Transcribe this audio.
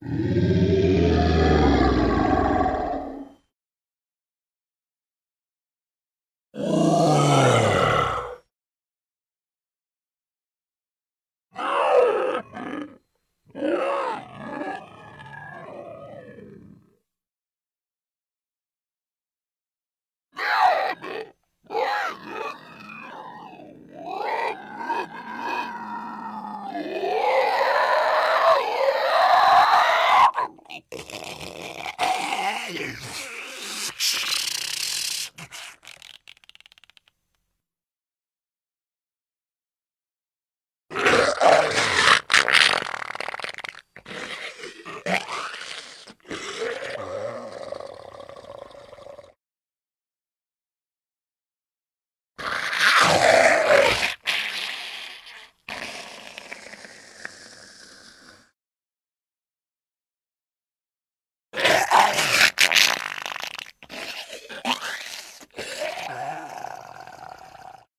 you Hey!